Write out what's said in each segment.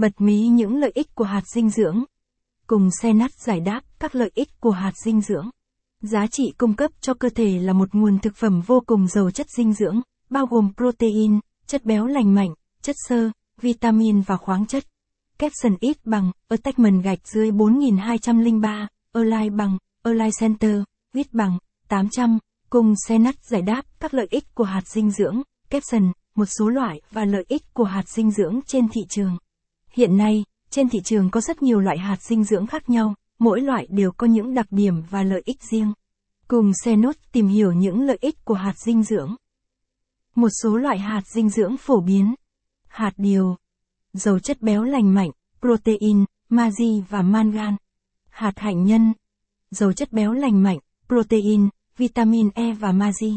Bật mí những lợi ích của hạt dinh dưỡng. Cùng xe nắt giải đáp các lợi ích của hạt dinh dưỡng. Giá trị cung cấp cho cơ thể là một nguồn thực phẩm vô cùng giàu chất dinh dưỡng, bao gồm protein, chất béo lành mạnh, chất xơ, vitamin và khoáng chất. Capson ít bằng, attachment gạch dưới 4203, Align bằng, Align Center, viết bằng, 800, cùng xe nắt giải đáp các lợi ích của hạt dinh dưỡng, capson, một số loại và lợi ích của hạt dinh dưỡng trên thị trường. Hiện nay, trên thị trường có rất nhiều loại hạt dinh dưỡng khác nhau, mỗi loại đều có những đặc điểm và lợi ích riêng. Cùng Senot tìm hiểu những lợi ích của hạt dinh dưỡng. Một số loại hạt dinh dưỡng phổ biến. Hạt điều. Dầu chất béo lành mạnh, protein, magie và mangan. Hạt hạnh nhân. Dầu chất béo lành mạnh, protein, vitamin E và magie.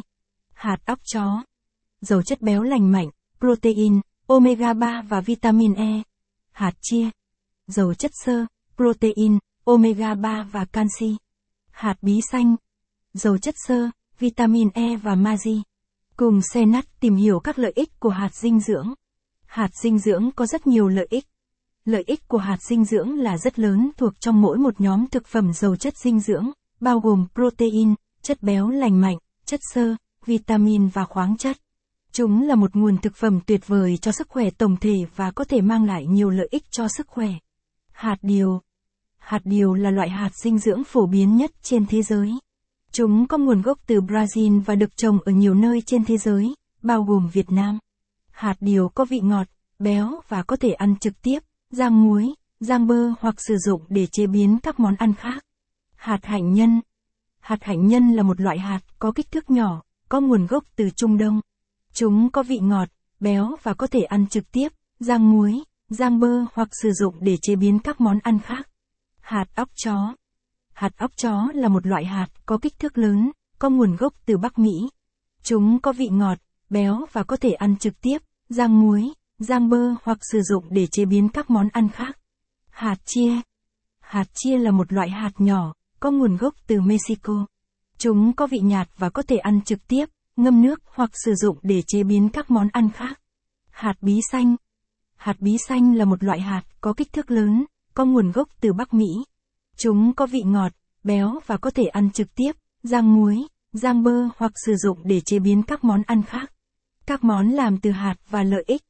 Hạt óc chó. Dầu chất béo lành mạnh, protein, omega 3 và vitamin E. Hạt chia. Dầu chất xơ, protein, omega 3 và canxi. Hạt bí xanh. Dầu chất xơ, vitamin E và magie. Cùng xe nắt tìm hiểu các lợi ích của hạt dinh dưỡng. Hạt dinh dưỡng có rất nhiều lợi ích. Lợi ích của hạt dinh dưỡng là rất lớn thuộc trong mỗi một nhóm thực phẩm giàu chất dinh dưỡng, bao gồm protein, chất béo lành mạnh, chất xơ, vitamin và khoáng chất. Chúng là một nguồn thực phẩm tuyệt vời cho sức khỏe tổng thể và có thể mang lại nhiều lợi ích cho sức khỏe. Hạt điều Hạt điều là loại hạt dinh dưỡng phổ biến nhất trên thế giới. Chúng có nguồn gốc từ Brazil và được trồng ở nhiều nơi trên thế giới, bao gồm Việt Nam. Hạt điều có vị ngọt, béo và có thể ăn trực tiếp, rang muối, rang bơ hoặc sử dụng để chế biến các món ăn khác. Hạt hạnh nhân Hạt hạnh nhân là một loại hạt có kích thước nhỏ, có nguồn gốc từ Trung Đông. Chúng có vị ngọt, béo và có thể ăn trực tiếp, rang muối, rang bơ hoặc sử dụng để chế biến các món ăn khác. Hạt óc chó Hạt óc chó là một loại hạt có kích thước lớn, có nguồn gốc từ Bắc Mỹ. Chúng có vị ngọt, béo và có thể ăn trực tiếp, rang muối, rang bơ hoặc sử dụng để chế biến các món ăn khác. Hạt chia Hạt chia là một loại hạt nhỏ, có nguồn gốc từ Mexico. Chúng có vị nhạt và có thể ăn trực tiếp, ngâm nước hoặc sử dụng để chế biến các món ăn khác. Hạt bí xanh Hạt bí xanh là một loại hạt có kích thước lớn, có nguồn gốc từ Bắc Mỹ. Chúng có vị ngọt, béo và có thể ăn trực tiếp, rang muối, rang bơ hoặc sử dụng để chế biến các món ăn khác. Các món làm từ hạt và lợi ích